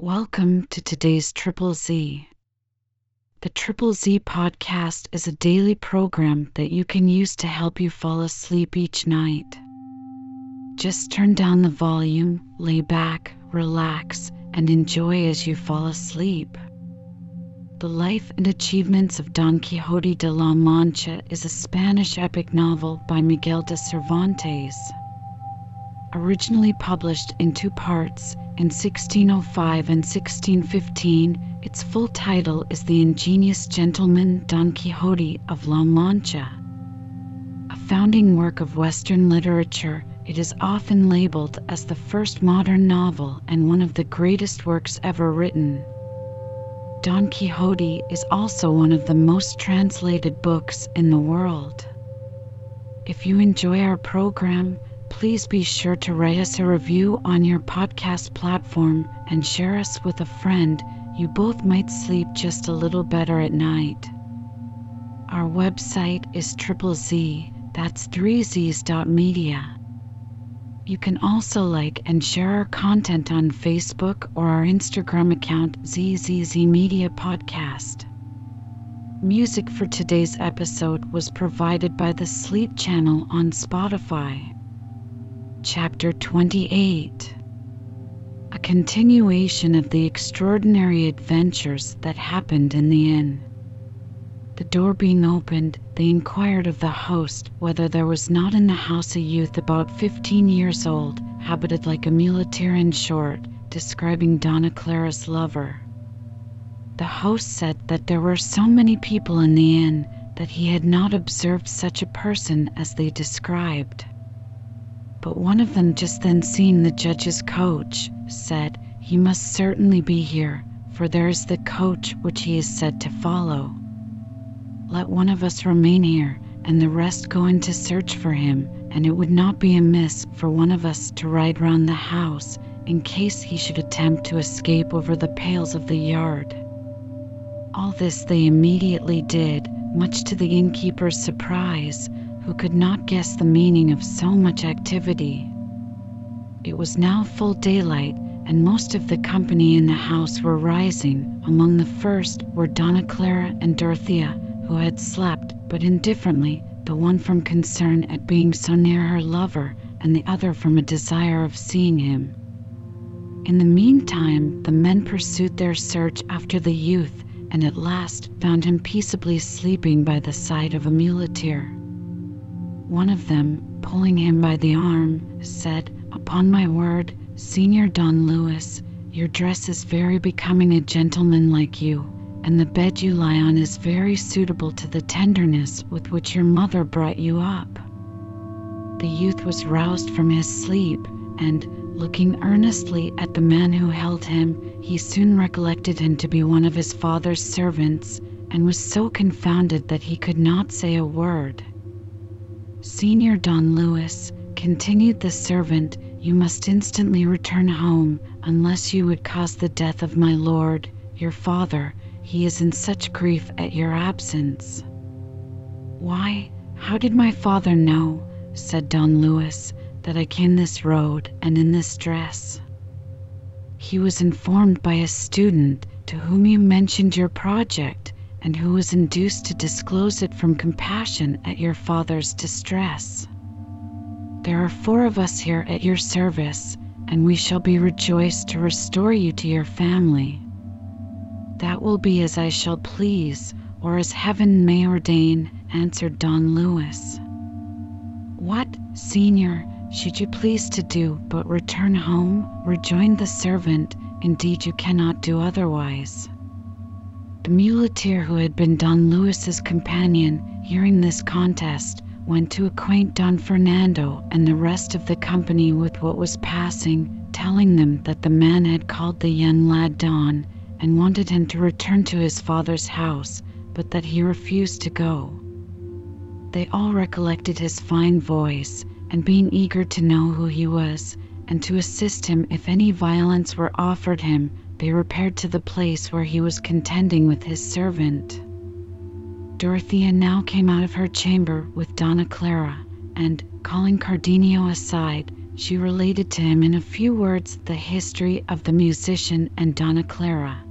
Welcome to today's Triple Z. The Triple Z podcast is a daily program that you can use to help you fall asleep each night. Just turn down the volume, lay back, relax, and enjoy as you fall asleep. The Life and Achievements of Don Quixote de la Mancha is a Spanish epic novel by Miguel de Cervantes. Originally published in two parts in 1605 and 1615, its full title is The Ingenious Gentleman Don Quixote of La Mancha. A founding work of Western literature, it is often labeled as the first modern novel and one of the greatest works ever written. Don Quixote is also one of the most translated books in the world. If you enjoy our program, please be sure to write us a review on your podcast platform and share us with a friend. You both might sleep just a little better at night. Our website is triple Z, that's 3Z's dot media. You can also like and share our content on Facebook or our Instagram account ZZZ Media Podcast. Music for today's episode was provided by the Sleep Channel on Spotify. Chapter 28 A continuation of the extraordinary adventures that happened in the inn. The door being opened, they inquired of the host whether there was not in the house a youth about fifteen years old, habited like a muleteer in short, describing Donna Clara's lover. The host said that there were so many people in the inn that he had not observed such a person as they described but one of them just then seeing the judge's coach, said, He must certainly be here, for there is the coach which he is said to follow. Let one of us remain here, and the rest go in to search for him, and it would not be amiss for one of us to ride round the house, in case he should attempt to escape over the pales of the yard. All this they immediately did, much to the innkeeper's surprise, who could not guess the meaning of so much activity. It was now full daylight, and most of the company in the house were rising. Among the first were Donna Clara and Dorothea, who had slept, but indifferently, the one from concern at being so near her lover, and the other from a desire of seeing him. In the meantime, the men pursued their search after the youth, and at last found him peaceably sleeping by the side of a muleteer. One of them, pulling him by the arm, said, Upon my word, Senor Don Luis, your dress is very becoming a gentleman like you, and the bed you lie on is very suitable to the tenderness with which your mother brought you up. The youth was roused from his sleep, and, looking earnestly at the man who held him, he soon recollected him to be one of his father's servants, and was so confounded that he could not say a word. Senor Don Luis, continued the servant, you must instantly return home, unless you would cause the death of my lord, your father. He is in such grief at your absence. Why, how did my father know, said Don Luis, that I came this road and in this dress? He was informed by a student to whom you mentioned your project and who was induced to disclose it from compassion at your father's distress. There are four of us here at your service, and we shall be rejoiced to restore you to your family. That will be as I shall please, or as heaven may ordain, answered Don Luis. What, Senor, should you please to do but return home? rejoined the servant. Indeed, you cannot do otherwise. The muleteer who had been Don Luis's companion, hearing this contest, went to acquaint Don Fernando and the rest of the company with what was passing, telling them that the man had called the young lad Don and wanted him to return to his father's house, but that he refused to go. They all recollected his fine voice, and being eager to know who he was, and to assist him if any violence were offered him, they repaired to the place where he was contending with his servant. Dorothea now came out of her chamber with Donna Clara, and, calling Cardenio aside, she related to him in a few words the history of the musician and Donna Clara.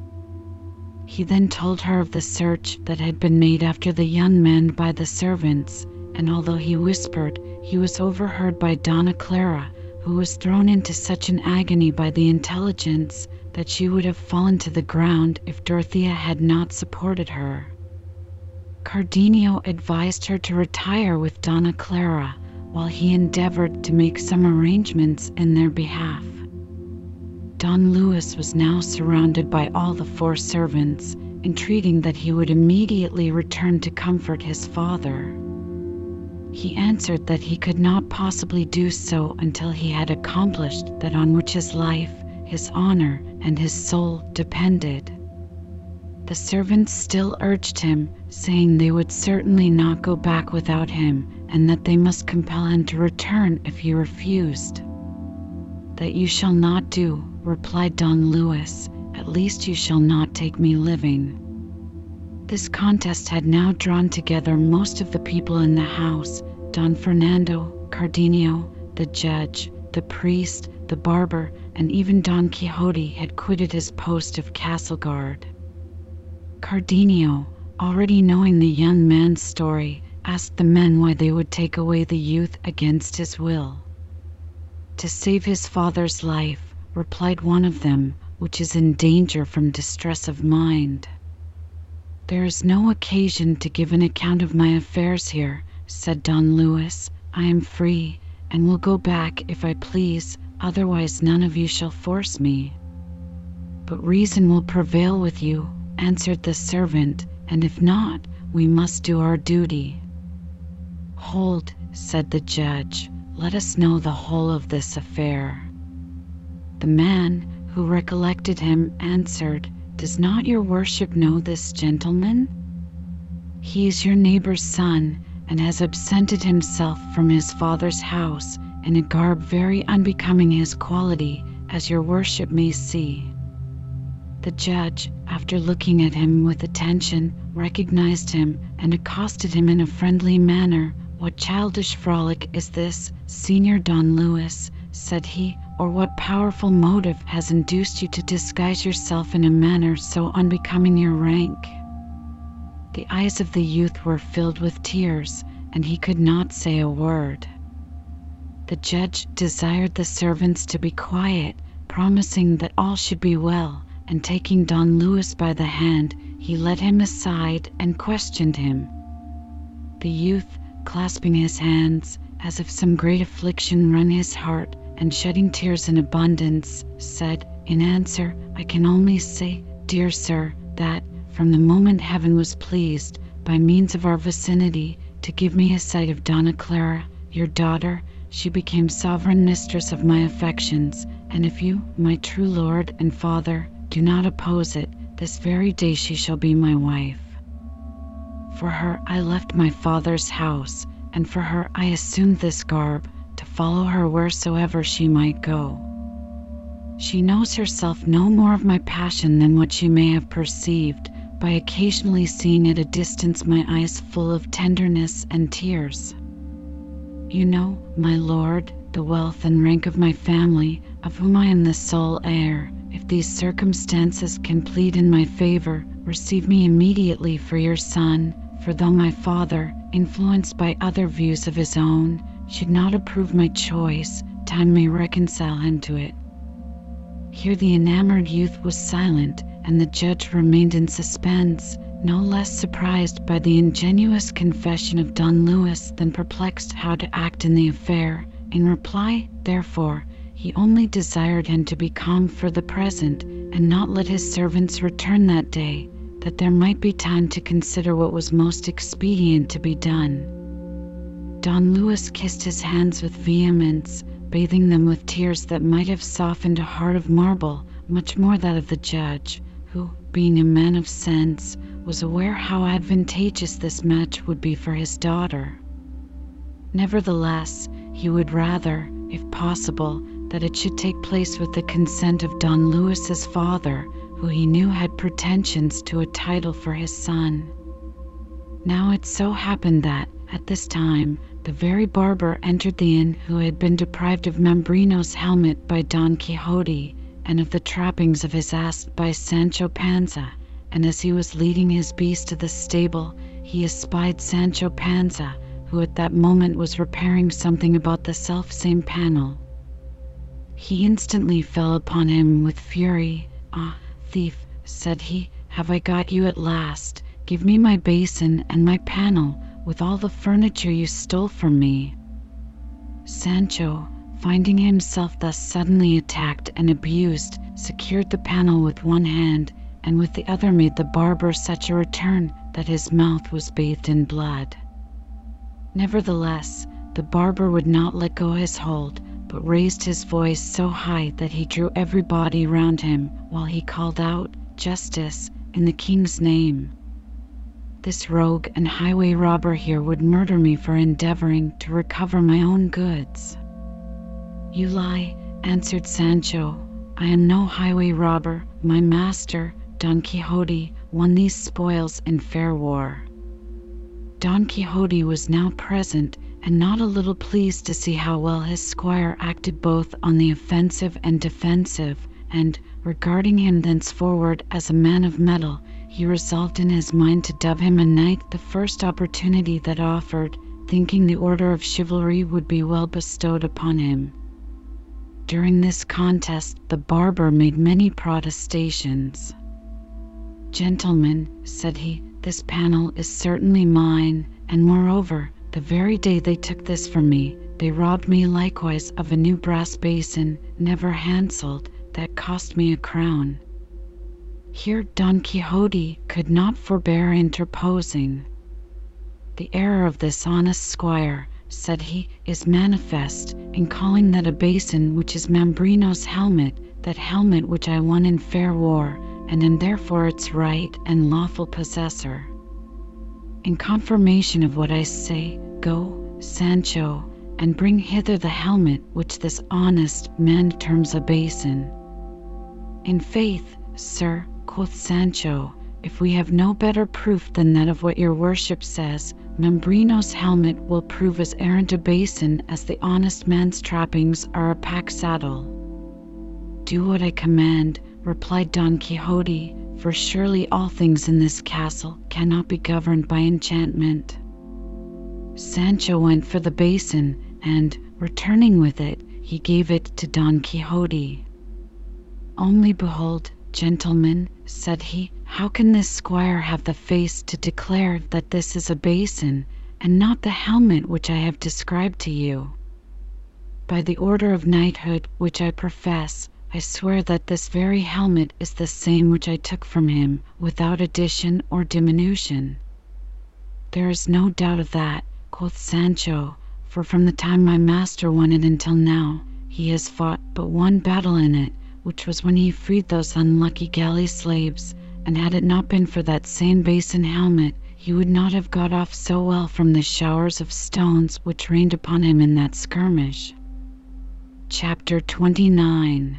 He then told her of the search that had been made after the young man by the servants, and although he whispered, he was overheard by Donna Clara, who was thrown into such an agony by the intelligence that she would have fallen to the ground if Dorothea had not supported her. Cardenio advised her to retire with Donna Clara while he endeavored to make some arrangements in their behalf. Don Luis was now surrounded by all the four servants, entreating that he would immediately return to comfort his father. He answered that he could not possibly do so until he had accomplished that on which his life, his honor, and his soul depended. The servants still urged him, saying they would certainly not go back without him, and that they must compel him to return if he refused. That you shall not do, replied Don Luis, at least you shall not take me living. This contest had now drawn together most of the people in the house Don Fernando, Cardenio, the judge, the priest, the barber, and even Don Quixote had quitted his post of castle guard. Cardenio, already knowing the young man's story, asked the men why they would take away the youth against his will. To save his father's life, replied one of them, which is in danger from distress of mind. There is no occasion to give an account of my affairs here, said Don Luis. I am free, and will go back if I please, otherwise none of you shall force me. But reason will prevail with you, answered the servant, and if not, we must do our duty. Hold, said the judge, let us know the whole of this affair. The man, who recollected him, answered, Does not your worship know this gentleman? He is your neighbor's son, and has absented himself from his father's house in a garb very unbecoming his quality, as your worship may see. The judge, after looking at him with attention, recognized him and accosted him in a friendly manner. What childish frolic is this, Senor Don Luis? said he, or what powerful motive has induced you to disguise yourself in a manner so unbecoming your rank? The eyes of the youth were filled with tears, and he could not say a word. The judge desired the servants to be quiet, promising that all should be well and taking Don Luis by the hand, he led him aside and questioned him. The youth, clasping his hands, as if some great affliction wrung his heart, and shedding tears in abundance, said, in answer, I can only say, dear sir, that, from the moment heaven was pleased, by means of our vicinity, to give me a sight of Donna Clara, your daughter, she became sovereign mistress of my affections, and if you, my true lord and father, do not oppose it. This very day she shall be my wife. For her I left my father's house, and for her I assumed this garb, to follow her wheresoever she might go. She knows herself no more of my passion than what she may have perceived by occasionally seeing at a distance my eyes full of tenderness and tears. You know, my lord, the wealth and rank of my family, of whom I am the sole heir, if these circumstances can plead in my favor, receive me immediately for your son, for though my father, influenced by other views of his own, should not approve my choice, time may reconcile him to it. Here the enamored youth was silent, and the judge remained in suspense, no less surprised by the ingenuous confession of Don Luis than perplexed how to act in the affair. In reply, therefore, he only desired him to be calm for the present, and not let his servants return that day, that there might be time to consider what was most expedient to be done. Don Luis kissed his hands with vehemence, bathing them with tears that might have softened a heart of marble, much more that of the judge, who, being a man of sense, was aware how advantageous this match would be for his daughter. Nevertheless, he would rather, if possible, that it should take place with the consent of Don Luis's father, who he knew had pretensions to a title for his son. Now it so happened that, at this time, the very barber entered the inn who had been deprived of Mambrino's helmet by Don Quixote and of the trappings of his ass by Sancho Panza, and as he was leading his beast to the stable, he espied Sancho Panza, who at that moment was repairing something about the self same panel. He instantly fell upon him with fury. Ah, thief, said he, have I got you at last? Give me my basin and my panel, with all the furniture you stole from me. Sancho, finding himself thus suddenly attacked and abused, secured the panel with one hand, and with the other made the barber such a return that his mouth was bathed in blood. Nevertheless, the barber would not let go his hold, but raised his voice so high that he drew everybody round him, while he called out, Justice, in the king's name. This rogue and highway robber here would murder me for endeavoring to recover my own goods. You lie, answered Sancho. I am no highway robber. My master, Don Quixote, won these spoils in fair war. Don Quixote was now present, and not a little pleased to see how well his squire acted both on the offensive and defensive, and, regarding him thenceforward as a man of mettle, he resolved in his mind to dub him a knight the first opportunity that offered, thinking the order of chivalry would be well bestowed upon him. During this contest the barber made many protestations. Gentlemen, said he, this panel is certainly mine, and moreover, the very day they took this from me, they robbed me likewise of a new brass basin, never handled, that cost me a crown. Here Don Quixote could not forbear interposing. The error of this honest squire, said he, is manifest, in calling that a basin which is Mambrino's helmet, that helmet which I won in fair war, and am therefore its right and lawful possessor. In confirmation of what I say, go, Sancho, and bring hither the helmet which this honest man terms a basin. In faith, sir, quoth Sancho, if we have no better proof than that of what your worship says, Mambrino's helmet will prove as errant a basin as the honest man's trappings are a pack saddle. Do what I command, replied Don Quixote, for surely all things in this castle cannot be governed by enchantment. Sancho went for the basin, and, returning with it, he gave it to Don Quixote. Only behold, gentlemen, said he, how can this squire have the face to declare that this is a basin, and not the helmet which I have described to you? By the order of knighthood which I profess, I swear that this very helmet is the same which I took from him, without addition or diminution. There is no doubt of that, quoth Sancho, for from the time my master won it until now, he has fought but one battle in it, which was when he freed those unlucky galley slaves, and had it not been for that same basin helmet, he would not have got off so well from the showers of stones which rained upon him in that skirmish. Chapter 29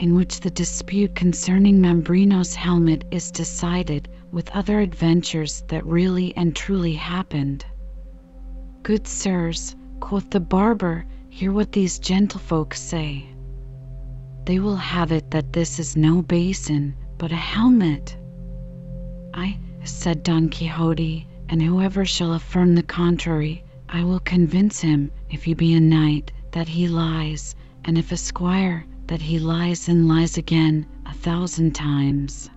in which the dispute concerning Mambrino's helmet is decided, with other adventures that really and truly happened. Good sirs, quoth the barber, hear what these gentlefolk say. They will have it that this is no basin, but a helmet. I, said Don Quixote, and whoever shall affirm the contrary, I will convince him, if he be a knight, that he lies, and if a squire, that he lies and lies again a thousand times.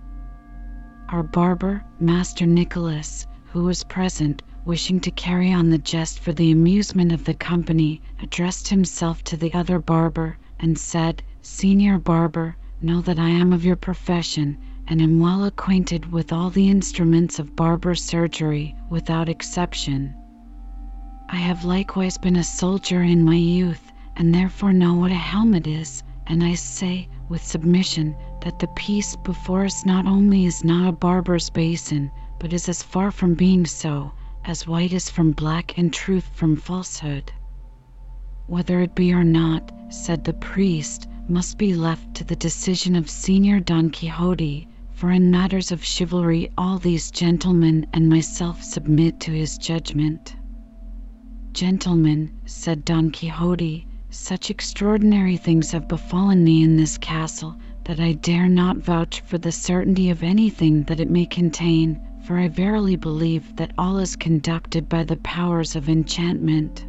Our barber, Master Nicholas, who was present, wishing to carry on the jest for the amusement of the company, addressed himself to the other barber, and said, Senor barber, know that I am of your profession, and am well acquainted with all the instruments of barber surgery, without exception. I have likewise been a soldier in my youth, and therefore know what a helmet is, and I say with submission that the piece before us not only is not a barber's basin, but is as far from being so, as white is from black and truth from falsehood. Whether it be or not, said the priest, must be left to the decision of Senor Don Quixote, for in matters of chivalry all these gentlemen and myself submit to his judgment. Gentlemen, said Don Quixote, such extraordinary things have befallen me in this castle that I dare not vouch for the certainty of anything that it may contain, for I verily believe that all is conducted by the powers of enchantment.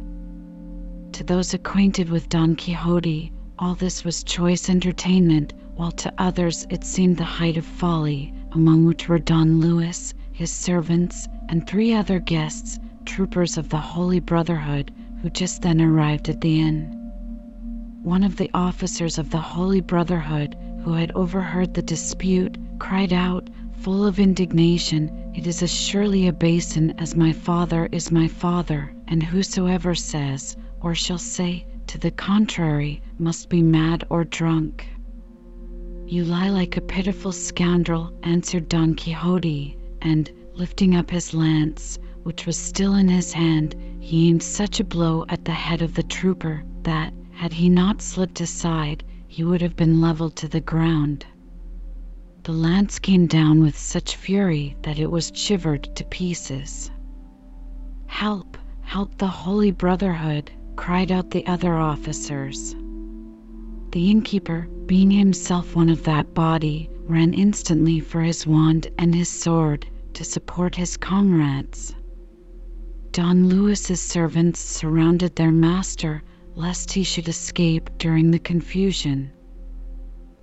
To those acquainted with Don Quixote, all this was choice entertainment, while to others it seemed the height of folly, among which were Don Luis, his servants, and three other guests, troopers of the Holy Brotherhood, who just then arrived at the inn. One of the officers of the Holy Brotherhood, who had overheard the dispute, cried out, full of indignation, It is as surely a basin as my father is my father, and whosoever says, or shall say, to the contrary, must be mad or drunk. You lie like a pitiful scoundrel, answered Don Quixote, and, lifting up his lance, which was still in his hand, he aimed such a blow at the head of the trooper that, had he not slipped aside, he would have been levelled to the ground. The lance came down with such fury that it was shivered to pieces. Help! Help the Holy Brotherhood! cried out the other officers. The innkeeper, being himself one of that body, ran instantly for his wand and his sword to support his comrades. Don Luis's servants surrounded their master lest he should escape during the confusion.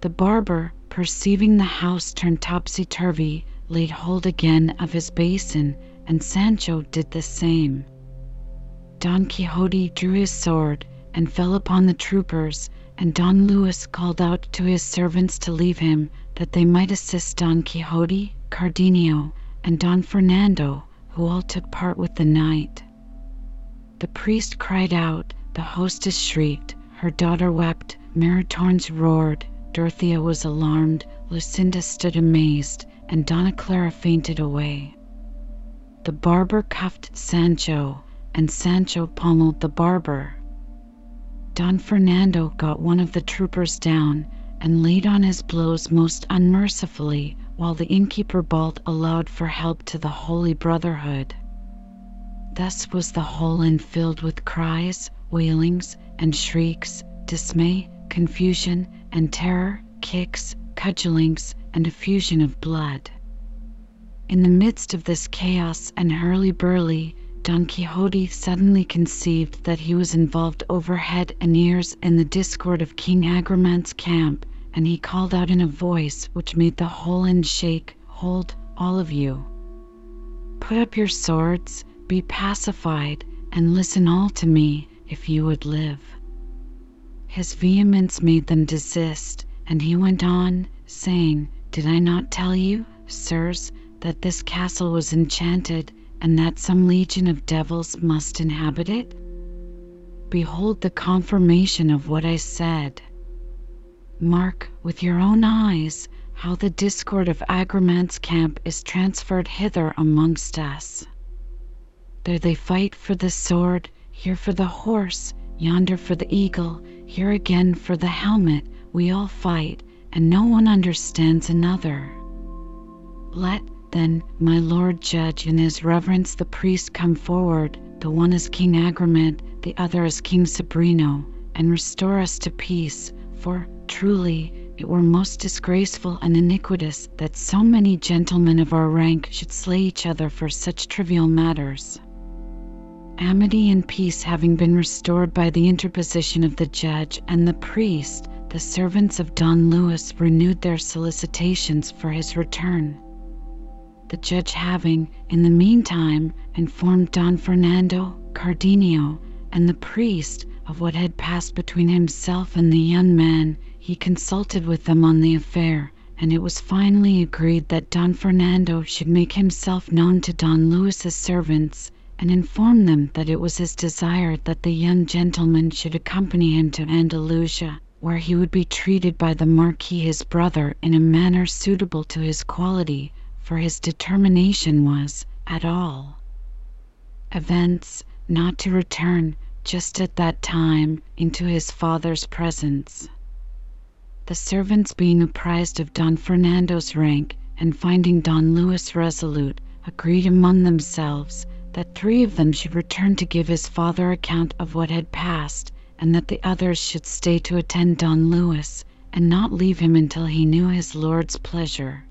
The barber, perceiving the house turned topsy turvy, laid hold again of his basin, and Sancho did the same. Don Quixote drew his sword and fell upon the troopers, and Don Luis called out to his servants to leave him, that they might assist Don Quixote, Cardenio, and Don Fernando, who all took part with the knight. The priest cried out, the hostess shrieked, her daughter wept, Maritornes roared, Dorothea was alarmed, Lucinda stood amazed, and Donna Clara fainted away. The barber cuffed Sancho, and Sancho pommeled the barber. Don Fernando got one of the troopers down and laid on his blows most unmercifully, while the innkeeper bawled aloud for help to the Holy Brotherhood. Thus was the whole inn filled with cries, wailings, and shrieks, dismay, confusion, and terror, kicks, cudgellings, and effusion of blood. In the midst of this chaos and hurly-burly, Don Quixote suddenly conceived that he was involved over head and ears in the discord of King Agramant's camp, and he called out in a voice which made the whole inn shake, Hold, all of you! Put up your swords, be pacified, and listen all to me, if you would live. His vehemence made them desist, and he went on, saying, Did I not tell you, sirs, that this castle was enchanted, and that some legion of devils must inhabit it? Behold the confirmation of what I said. Mark with your own eyes how the discord of Agramant's camp is transferred hither amongst us. There they fight for the sword, here for the horse, yonder for the eagle, here again for the helmet. We all fight, and no one understands another. Let, then, my lord judge and his reverence the priest come forward, the one is King Agramant, the other is King Sobrino, and restore us to peace, for, truly, it were most disgraceful and iniquitous that so many gentlemen of our rank should slay each other for such trivial matters. Amity and peace having been restored by the interposition of the judge and the priest, the servants of Don Luis renewed their solicitations for his return. The judge having, in the meantime, informed Don Fernando, Cardenio, and the priest of what had passed between himself and the young man, he consulted with them on the affair, and it was finally agreed that Don Fernando should make himself known to Don Luis's servants and informed them that it was his desire that the young gentleman should accompany him to Andalusia, where he would be treated by the Marquis his brother in a manner suitable to his quality, for his determination was, at all events, not to return just at that time into his father's presence. The servants being apprised of Don Fernando's rank, and finding Don Luis resolute, agreed among themselves that three of them should return to give his father account of what had passed, and that the others should stay to attend Don Luis, and not leave him until he knew his lord's pleasure.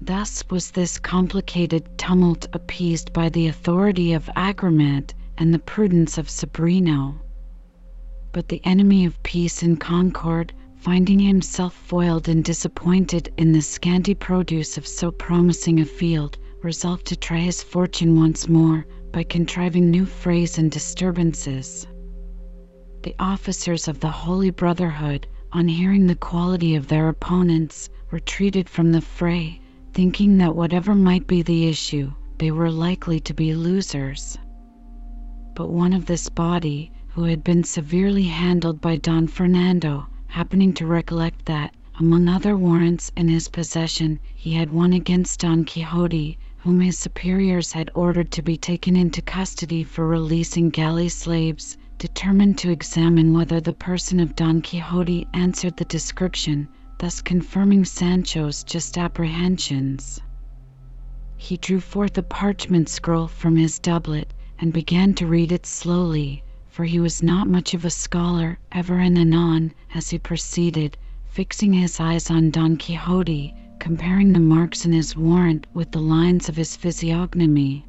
Thus was this complicated tumult appeased by the authority of Agramant and the prudence of Sobrino. But the enemy of peace and concord, finding himself foiled and disappointed in the scanty produce of so promising a field, resolved to try his fortune once more by contriving new frays and disturbances. The officers of the Holy Brotherhood, on hearing the quality of their opponents, retreated from the fray, thinking that whatever might be the issue, they were likely to be losers. But one of this body, who had been severely handled by Don Fernando, happening to recollect that, among other warrants in his possession, he had one against Don Quixote, whom his superiors had ordered to be taken into custody for releasing galley slaves, determined to examine whether the person of Don Quixote answered the description, thus confirming Sancho's just apprehensions. He drew forth a parchment scroll from his doublet and began to read it slowly, for he was not much of a scholar, ever and anon, as he proceeded, fixing his eyes on Don Quixote, comparing the marks in his warrant with the lines of his physiognomy.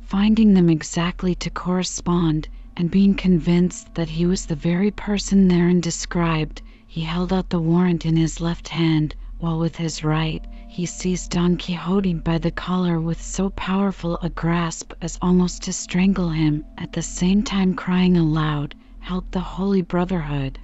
Finding them exactly to correspond, and being convinced that he was the very person therein described, he held out the warrant in his left hand, while with his right he seized Don Quixote by the collar with so powerful a grasp as almost to strangle him, at the same time crying aloud, "Help the Holy Brotherhood!"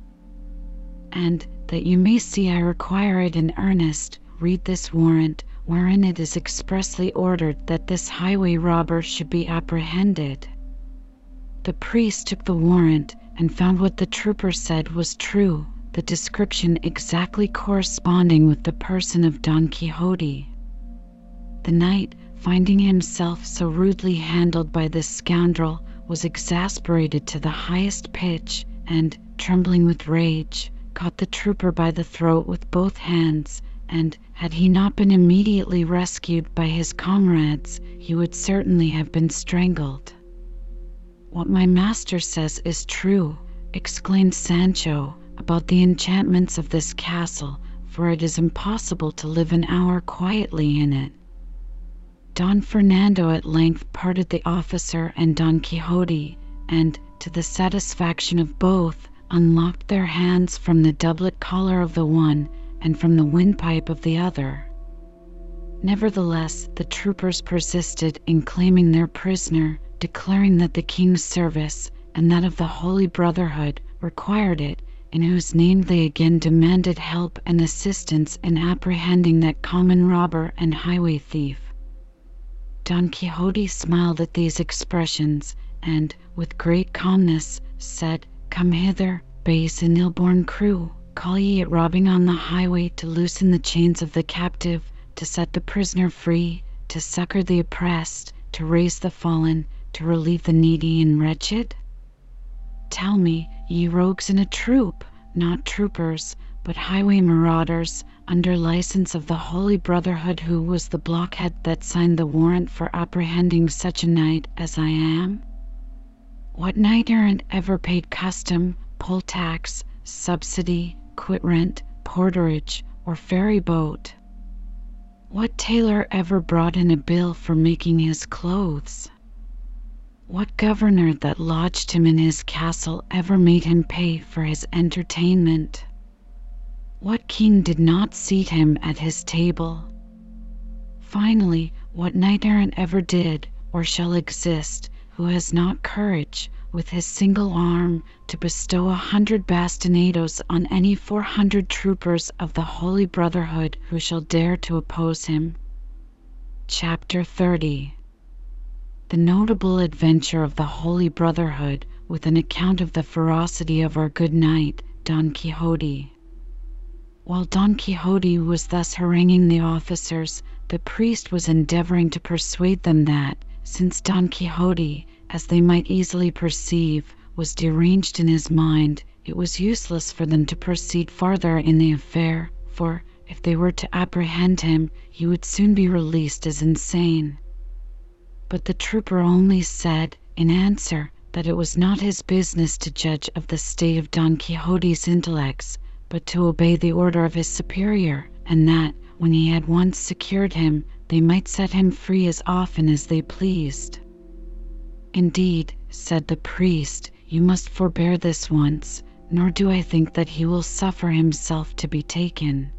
And, that you may see I require it in earnest, read this warrant, wherein it is expressly ordered that this highway robber should be apprehended. The priest took the warrant, and found what the trooper said was true the description exactly corresponding with the person of Don Quixote. The knight, finding himself so rudely handled by this scoundrel, was exasperated to the highest pitch, and, trembling with rage, caught the trooper by the throat with both hands, and, had he not been immediately rescued by his comrades, he would certainly have been strangled. "What my master says is true," exclaimed Sancho about the enchantments of this castle, for it is impossible to live an hour quietly in it. Don Fernando at length parted the officer and Don Quixote, and, to the satisfaction of both, unlocked their hands from the doublet collar of the one and from the windpipe of the other. Nevertheless, the troopers persisted in claiming their prisoner, declaring that the king's service and that of the Holy Brotherhood required it, in whose name they again demanded help and assistance in apprehending that common robber and highway thief. Don Quixote smiled at these expressions, and, with great calmness, said, "Come hither, base and ill-born crew. Call ye it robbing on the highway to loosen the chains of the captive, to set the prisoner free, to succor the oppressed, to raise the fallen, to relieve the needy and wretched? Tell me, ye rogues in a troop, not troopers, but highway marauders, under license of the Holy Brotherhood, who was the blockhead that signed the warrant for apprehending such a knight as I am? What knight errant ever paid custom, poll tax, subsidy, quit rent, porterage, or ferry boat? What tailor ever brought in a bill for making his clothes? What governor that lodged him in his castle ever made him pay for his entertainment? What king did not seat him at his table? Finally, what knight errant ever did, or shall exist, who has not courage, with his single arm, to bestow a hundred bastinadoes on any four hundred troopers of the Holy Brotherhood who shall dare to oppose him? Chapter 30 the notable adventure of the Holy Brotherhood, with an account of the ferocity of our good knight, Don Quixote. While Don Quixote was thus haranguing the officers, the priest was endeavoring to persuade them that, since Don Quixote, as they might easily perceive, was deranged in his mind, it was useless for them to proceed farther in the affair, for, if they were to apprehend him, he would soon be released as insane. But the trooper only said, in answer, that it was not his business to judge of the state of Don Quixote's intellects, but to obey the order of his superior, and that, when he had once secured him, they might set him free as often as they pleased. Indeed, said the priest, you must forbear this once, nor do I think that he will suffer himself to be taken.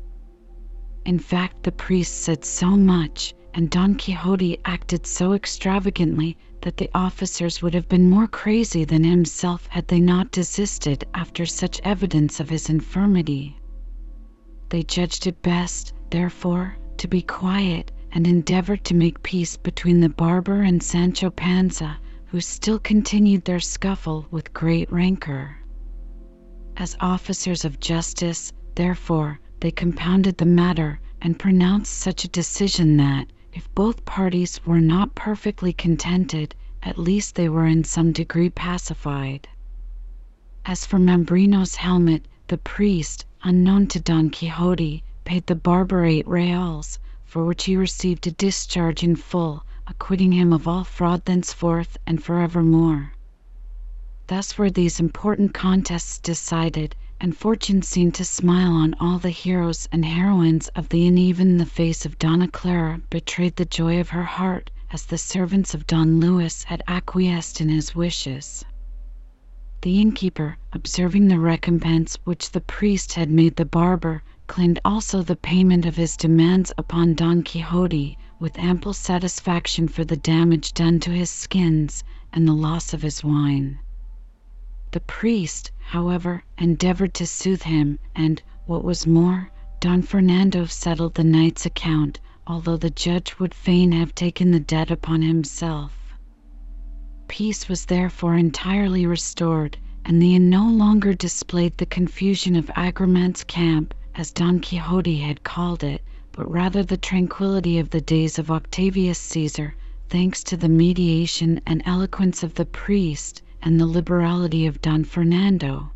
In fact, the priest said so much, and Don Quixote acted so extravagantly, that the officers would have been more crazy than himself had they not desisted after such evidence of his infirmity. They judged it best, therefore, to be quiet, and endeavored to make peace between the barber and Sancho Panza, who still continued their scuffle with great rancor. As officers of justice, therefore, they compounded the matter, and pronounced such a decision that, if both parties were not perfectly contented, at least they were in some degree pacified. As for Mambrino's helmet, the priest, unknown to Don Quixote, paid the barber eight reals, for which he received a discharge in full, acquitting him of all fraud thenceforth and for evermore. Thus were these important contests decided, and fortune seemed to smile on all the heroes and heroines of the and even the face of Donna Clara betrayed the joy of her heart as the servants of Don Luis had acquiesced in his wishes. The innkeeper, observing the recompense which the priest had made the barber, claimed also the payment of his demands upon Don Quixote, with ample satisfaction for the damage done to his skins and the loss of his wine. The priest, however, endeavored to soothe him, and, what was more, Don Fernando settled the knight's account, although the judge would fain have taken the debt upon himself. Peace was therefore entirely restored, and the inn no longer displayed the confusion of Agramant's camp, as Don Quixote had called it, but rather the tranquillity of the days of Octavius Caesar, thanks to the mediation and eloquence of the priest and the liberality of Don Fernando.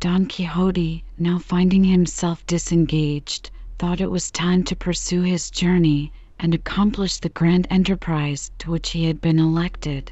Don Quixote, now finding himself disengaged, thought it was time to pursue his journey and accomplish the grand enterprise to which he had been elected.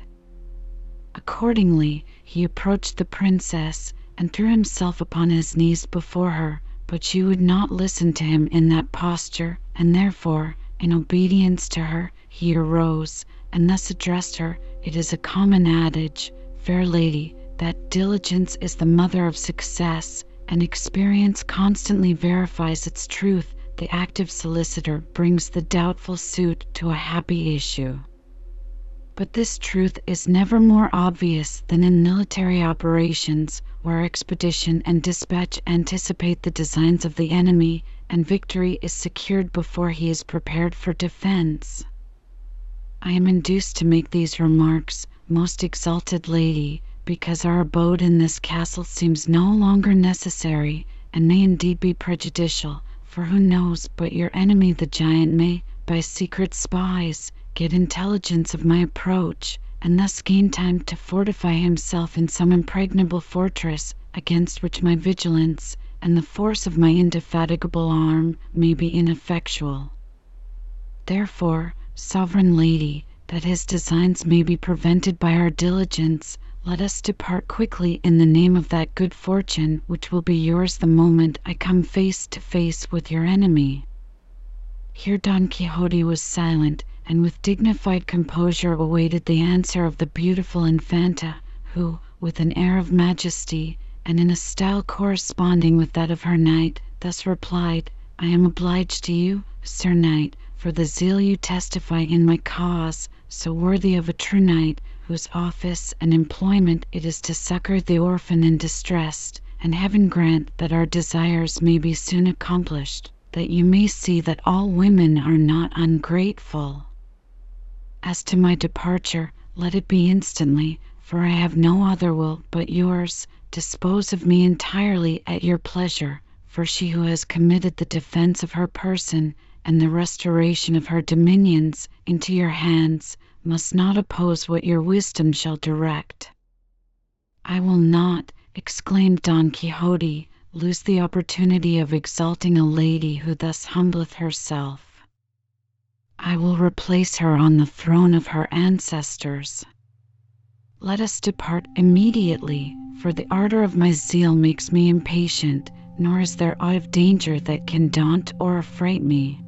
Accordingly, he approached the princess and threw himself upon his knees before her, but she would not listen to him in that posture, and therefore, in obedience to her, he arose, and thus addressed her. It is a common adage fair lady, that diligence is the mother of success, and experience constantly verifies its truth. The active solicitor brings the doubtful suit to a happy issue. But this truth is never more obvious than in military operations, where expedition and dispatch anticipate the designs of the enemy, and victory is secured before he is prepared for defense. I am induced to make these remarks most exalted lady, because our abode in this castle seems no longer necessary, and may indeed be prejudicial, for who knows but your enemy the giant may, by secret spies, get intelligence of my approach, and thus gain time to fortify himself in some impregnable fortress, against which my vigilance and the force of my indefatigable arm may be ineffectual. Therefore, sovereign lady, that his designs may be prevented by our diligence, let us depart quickly in the name of that good fortune which will be yours the moment I come face to face with your enemy." Here Don Quixote was silent, and with dignified composure awaited the answer of the beautiful Infanta, who, with an air of majesty, and in a style corresponding with that of her knight, thus replied: "I am obliged to you, Sir Knight, for the zeal you testify in my cause so worthy of a true knight, whose office and employment it is to succor the orphan and distressed, and Heaven grant that our desires may be soon accomplished, that you may see that all women are not ungrateful. As to my departure, let it be instantly, for I have no other will but yours. Dispose of me entirely at your pleasure, for she who has committed the defence of her person and the restoration of her dominions into your hands must not oppose what your wisdom shall direct." "I will not," exclaimed Don Quixote, "lose the opportunity of exalting a lady who thus humbleth herself." I will replace her on the throne of her ancestors. Let us depart immediately, for the ardor of my zeal makes me impatient, nor is there aught of danger that can daunt or affright me.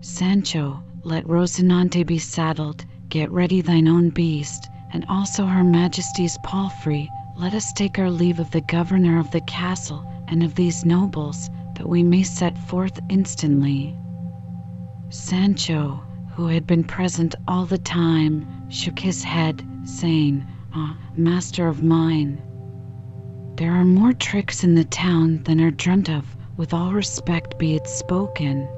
Sancho, let Rocinante be saddled, get ready thine own beast, and also her Majesty's palfrey. Let us take our leave of the governor of the castle and of these nobles, that we may set forth instantly. Sancho, who had been present all the time, shook his head, saying, Ah, master of mine, there are more tricks in the town than are dreamt of, with all respect be it spoken.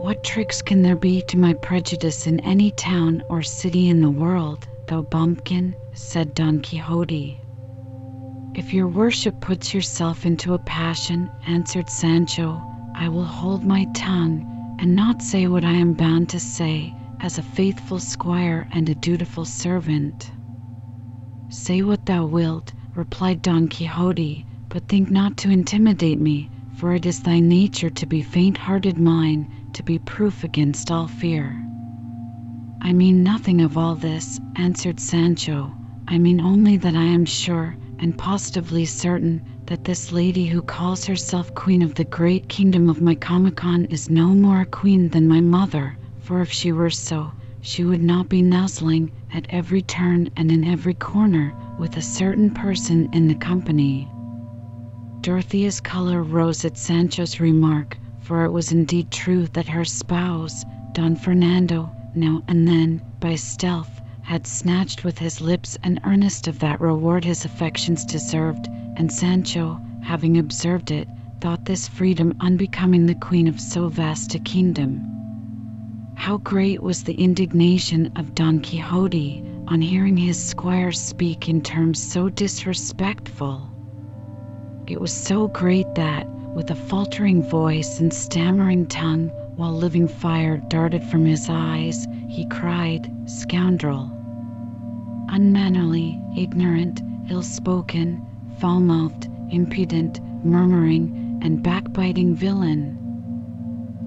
What tricks can there be to my prejudice in any town or city in the world, thou bumpkin? said Don Quixote. If your worship puts yourself into a passion, answered Sancho, I will hold my tongue, and not say what I am bound to say, as a faithful squire and a dutiful servant. Say what thou wilt, replied Don Quixote, but think not to intimidate me, for it is thy nature to be faint hearted mine to be proof against all fear. I mean nothing of all this, answered Sancho. I mean only that I am sure and positively certain that this lady who calls herself queen of the great kingdom of Micomicon is no more a queen than my mother, for if she were so, she would not be nuzzling at every turn and in every corner with a certain person in the company. Dorothea's color rose at Sancho's remark, for it was indeed true that her spouse, Don Fernando, now and then, by stealth, had snatched with his lips an earnest of that reward his affections deserved, and Sancho, having observed it, thought this freedom unbecoming the queen of so vast a kingdom. How great was the indignation of Don Quixote on hearing his squire speak in terms so disrespectful! It was so great that, with a faltering voice and stammering tongue, while living fire darted from his eyes, he cried, Scoundrel! Unmannerly, ignorant, ill spoken, foul mouthed, impudent, murmuring, and backbiting villain!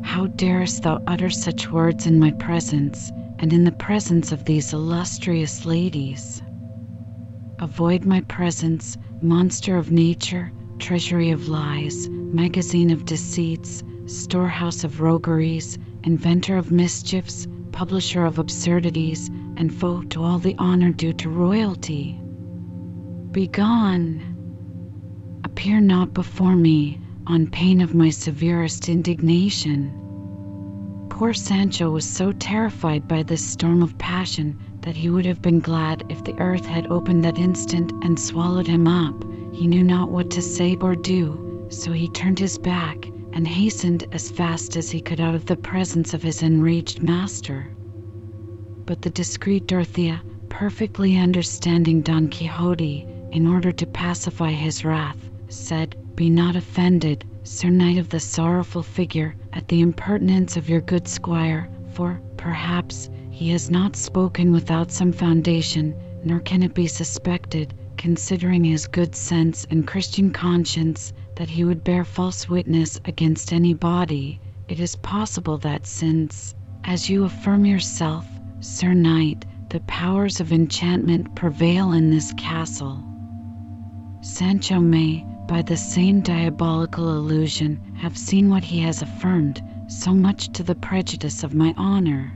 How darest thou utter such words in my presence, and in the presence of these illustrious ladies? Avoid my presence, monster of nature, treasury of lies, magazine of deceits, storehouse of rogueries, inventor of mischiefs, publisher of absurdities, and foe to all the honor due to royalty. Begone! Appear not before me on pain of my severest indignation. Poor Sancho was so terrified by this storm of passion that he would have been glad if the earth had opened that instant and swallowed him up. He knew not what to say or do, so he turned his back and hastened as fast as he could out of the presence of his enraged master. But the discreet Dorothea, perfectly understanding Don Quixote, in order to pacify his wrath, said, Be not offended, Sir Knight of the Sorrowful Figure, at the impertinence of your good squire, for, perhaps, he has not spoken without some foundation, nor can it be suspected considering his good sense and Christian conscience, that he would bear false witness against any body, it is possible that since, as you affirm yourself, Sir Knight, the powers of enchantment prevail in this castle, Sancho may, by the same diabolical illusion, have seen what he has affirmed, so much to the prejudice of my honor.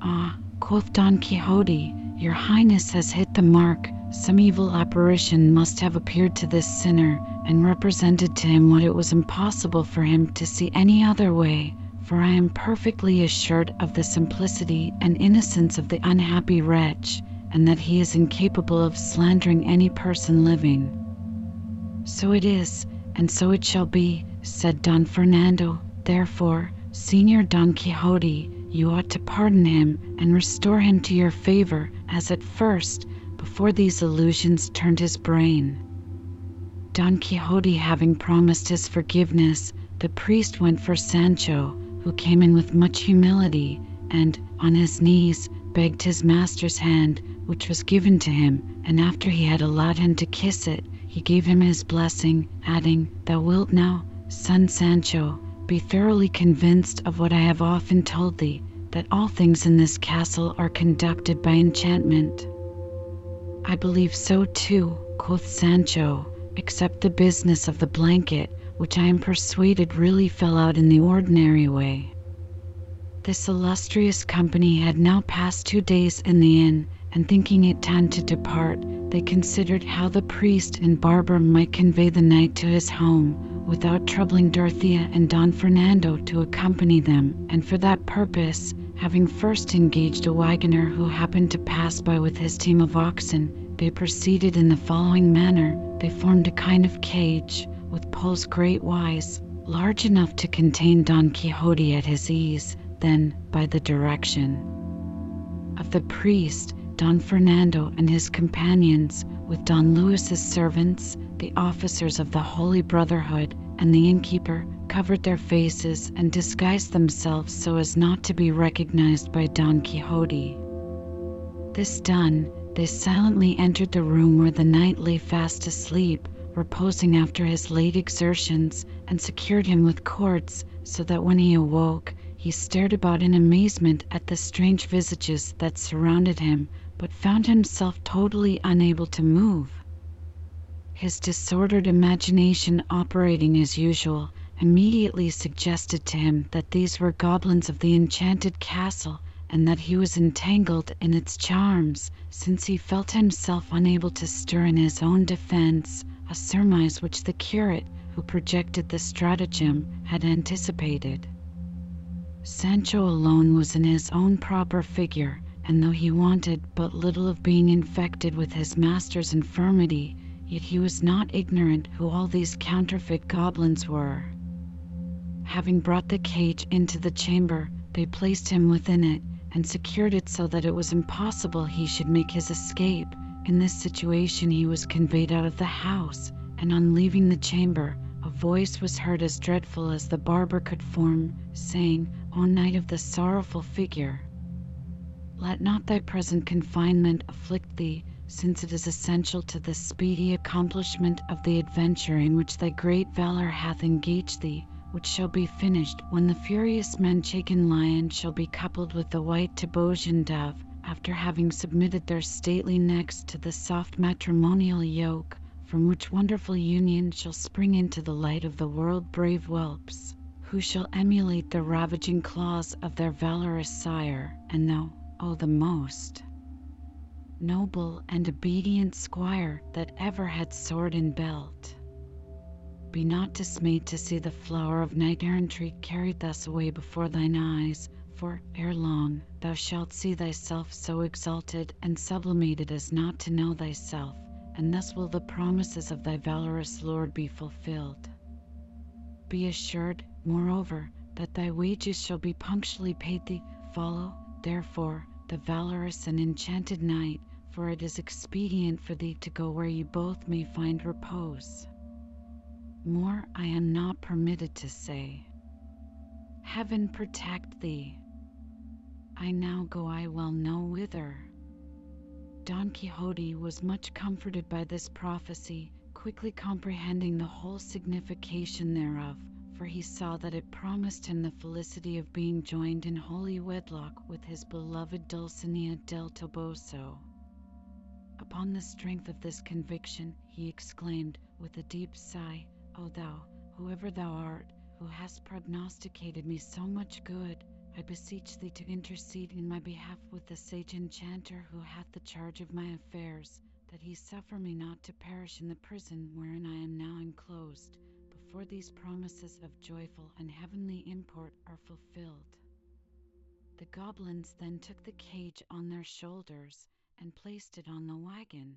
Ah, quoth Don Quixote, your highness has hit the mark some evil apparition must have appeared to this sinner and represented to him what it was impossible for him to see any other way, for I am perfectly assured of the simplicity and innocence of the unhappy wretch, and that he is incapable of slandering any person living. So it is, and so it shall be, said Don Fernando. Therefore, Señor Don Quixote, you ought to pardon him and restore him to your favor, as at first before these illusions turned his brain. Don Quixote having promised his forgiveness, the priest went for Sancho, who came in with much humility, and, on his knees, begged his master's hand, which was given to him, and after he had allowed him to kiss it, he gave him his blessing, adding, Thou wilt now, son Sancho, Be thoroughly convinced of what I have often told thee, that all things in this castle are conducted by enchantment. I believe so too, quoth Sancho, except the business of the blanket, which I am persuaded really fell out in the ordinary way. This illustrious company had now passed two days in the inn, and thinking it time to depart, they considered how the priest and barber might convey the knight to his home without troubling Dorothea and Don Fernando to accompany them, and for that purpose, having first engaged a wagoner who happened to pass by with his team of oxen, they proceeded in the following manner. They formed a kind of cage, with poles grate wise, large enough to contain Don Quixote at his ease, then, by the direction of the priest, Don Fernando and his companions, with Don Luis's servants, the officers of the Holy Brotherhood, and the innkeeper, covered their faces and disguised themselves so as not to be recognized by Don Quixote. This done, they silently entered the room where the knight lay fast asleep, reposing after his late exertions, and secured him with cords, so that when he awoke, he stared about in amazement at the strange visages that surrounded him, but found himself totally unable to move. His disordered imagination, operating as usual, immediately suggested to him that these were goblins of the enchanted castle, and that he was entangled in its charms, since he felt himself unable to stir in his own defence, a surmise which the curate, who projected the stratagem, had anticipated. Sancho alone was in his own proper figure, and though he wanted but little of being infected with his master's infirmity, yet he was not ignorant who all these counterfeit goblins were. Having brought the cage into the chamber, they placed him within it, and secured it so that it was impossible he should make his escape. In this situation he was conveyed out of the house, and on leaving the chamber, a voice was heard as dreadful as the barber could form, saying, O Knight of the sorrowful figure, let not thy present confinement afflict thee, since it is essential to the speedy accomplishment of the adventure in which thy great valor hath engaged thee, which shall be finished when the furious Manchegan lion shall be coupled with the white Tobosian dove, after having submitted their stately necks to the soft matrimonial yoke, from which wonderful union shall spring into the light of the world brave whelps who shall emulate the ravaging claws of their valorous sire, and thou, O the most noble and obedient squire that ever had sword and belt, be not dismayed to see the flower of knight errantry carried thus away before thine eyes, for ere long thou shalt see thyself so exalted and sublimated as not to know thyself, and thus will the promises of thy valorous lord be fulfilled. Be assured Moreover, that thy wages shall be punctually paid thee. Follow, therefore, the valorous and enchanted knight, for it is expedient for thee to go where ye both may find repose. More I am not permitted to say. Heaven protect thee! I now go I well know whither. Don Quixote was much comforted by this prophecy, quickly comprehending the whole signification thereof for he saw that it promised him the felicity of being joined in holy wedlock with his beloved Dulcinea del Toboso. Upon the strength of this conviction, he exclaimed, with a deep sigh, O thou, whoever thou art, who hast prognosticated me so much good, I beseech thee to intercede in my behalf with the sage enchanter who hath the charge of my affairs, that he suffer me not to perish in the prison wherein I am now enclosed before these promises of joyful and heavenly import are fulfilled. The goblins then took the cage on their shoulders and placed it on the wagon.